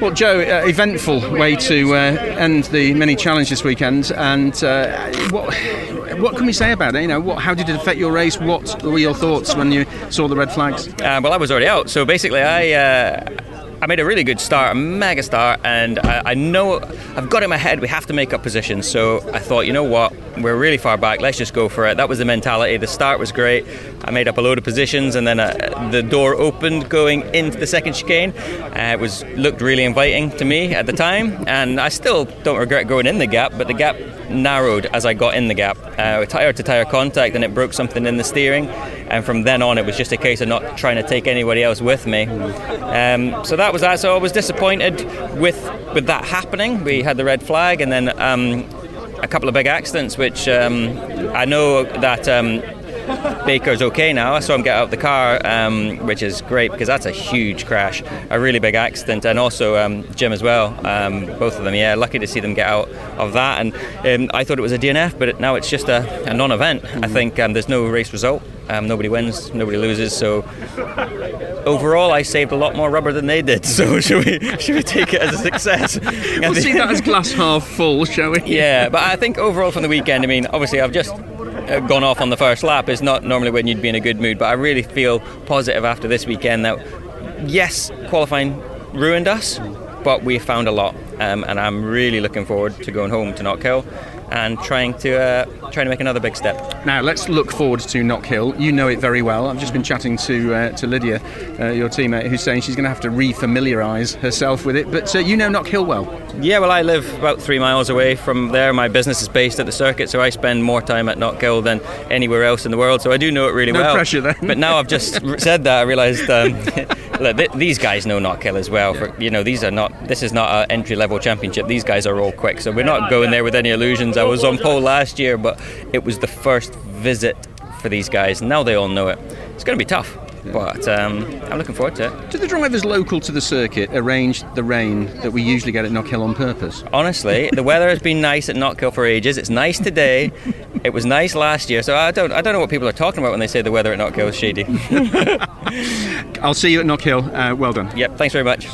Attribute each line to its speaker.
Speaker 1: Well, Joe, uh, eventful way to uh, end the mini challenge this weekend, and uh, what what can we say about it? You know, what, how did it affect your race? What were your thoughts when you saw the red flags?
Speaker 2: Uh, well, I was already out, so basically, I. Uh, I made a really good start, a mega start, and I, I, know I've got in my head we have to make up positions. So I thought, you know what, we're really far back. Let's just go for it. That was the mentality. The start was great. I made up a load of positions, and then uh, the door opened going into the second chicane. Uh, it was looked really inviting to me at the time, and I still don't regret going in the gap. But the gap narrowed as I got in the gap. Uh, tire to tire contact, and it broke something in the steering. And from then on, it was just a case of not trying to take anybody else with me. Um, so that was that. So I was disappointed with with that happening. We had the red flag, and then. Um, a couple of big accidents, which um, I know that um, Baker's okay now. I saw him get out of the car, um, which is great because that's a huge crash, a really big accident, and also um, Jim as well. Um, both of them, yeah. Lucky to see them get out of that. And um, I thought it was a DNF, but now it's just a, a non-event. Mm-hmm. I think um, there's no race result. Um, nobody wins, nobody loses. So overall, I saved a lot more rubber than they did. So should we should we take it as a success?
Speaker 1: we'll see that as glass half full, shall we?
Speaker 2: Yeah, but I think overall from the weekend, I mean, obviously I've just uh, gone off on the first lap is not normally when you'd be in a good mood. But I really feel positive after this weekend that yes, qualifying ruined us, but we found a lot, um, and I'm really looking forward to going home to Knockhill and trying to uh, trying to make another big step.
Speaker 1: Now let's look forward to Knockhill. You know it very well. I've just been chatting to uh, to Lydia, uh, your teammate, who's saying she's going to have to re-familiarise herself with it. But uh, you know Knockhill well.
Speaker 2: Yeah, well I live about three miles away from there. My business is based at the circuit, so I spend more time at Knockhill than anywhere else in the world. So I do know it really
Speaker 1: no
Speaker 2: well.
Speaker 1: No pressure then.
Speaker 2: But now I've just said that, I realised. Um, look, th- these guys know Knockhill as well. For, you know, these are not. This is not an entry level championship. These guys are all quick, so we're not going there with any illusions. I was on pole last year, but it was the first visit for these guys. Now they all know it. It's going to be tough. But um, I'm looking forward to it.
Speaker 1: Do the drivers local to the circuit arrange the rain that we usually get at Knockhill on purpose?
Speaker 2: Honestly, the weather has been nice at Knockhill for ages. It's nice today. it was nice last year, so I don't I don't know what people are talking about when they say the weather at Knockhill is shady.
Speaker 1: I'll see you at Knockhill. Uh, well done.
Speaker 2: Yep, thanks very much.